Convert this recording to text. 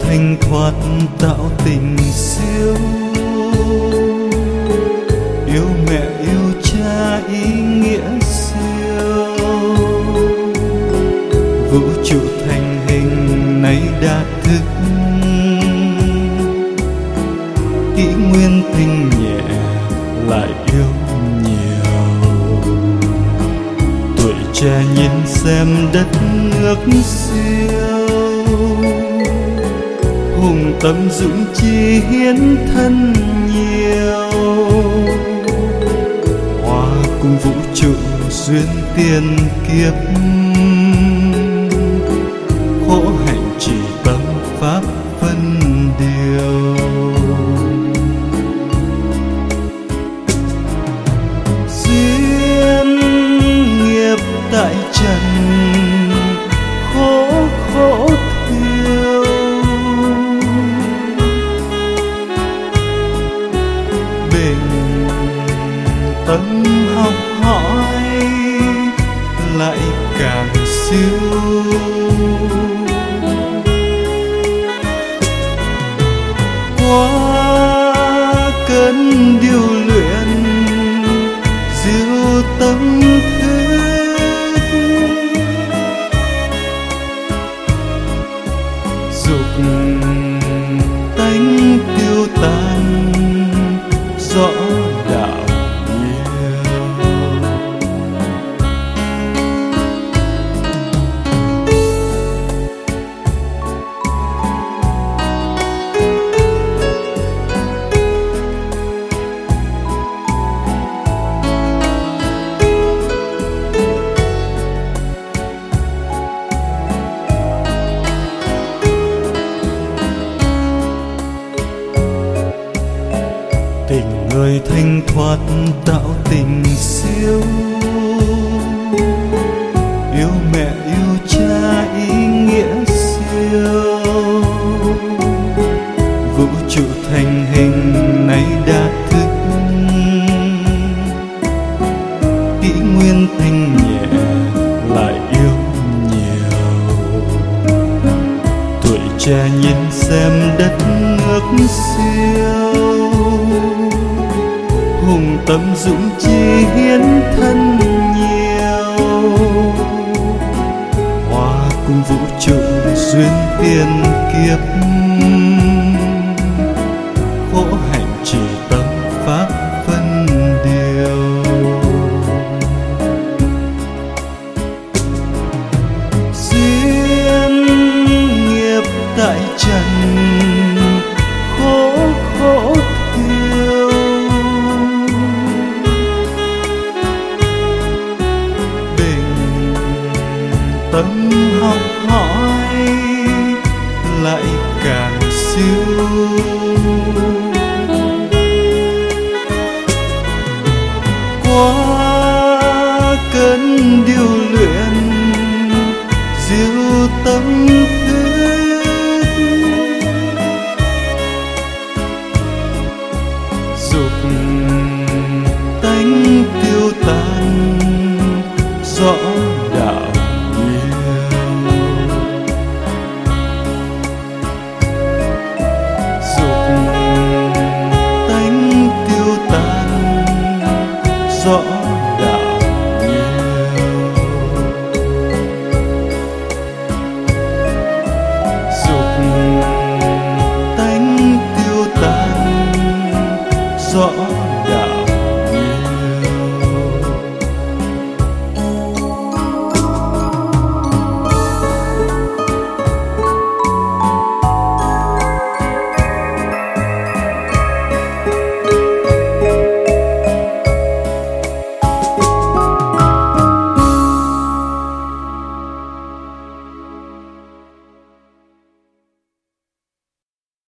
thanh thoát tạo tình siêu. Yêu mẹ, yêu cha, ý nghĩa siêu. Vũ trụ thành hình nay đã thức. Kỷ nguyên tinh nhẹ lại yêu nhiều. Tuổi trẻ nhìn xem đất nước siêu hùng tâm dũng chi hiến thân nhiều. Hòa cùng vũ trụ duyên tiền kiếp. Khổ hạnh chỉ học hỏi lại càng siêu. Qua cơn điều người thanh thoát tạo tình siêu. Yêu mẹ, yêu cha, ý nghĩa siêu. Vũ trụ thành hình nay đã thức. Kỷ nguyên thanh nhẹ lại yêu nhiều. Tuổi trẻ nhìn xem đất dũng chi hiến thân nhiều. Hòa cùng vũ trụ duyên tiền kiếp, khổ hạnh chỉ tâm pháp tâm học hỏi lại càng siêu. Qua cơn điều luyện diệu tâm 서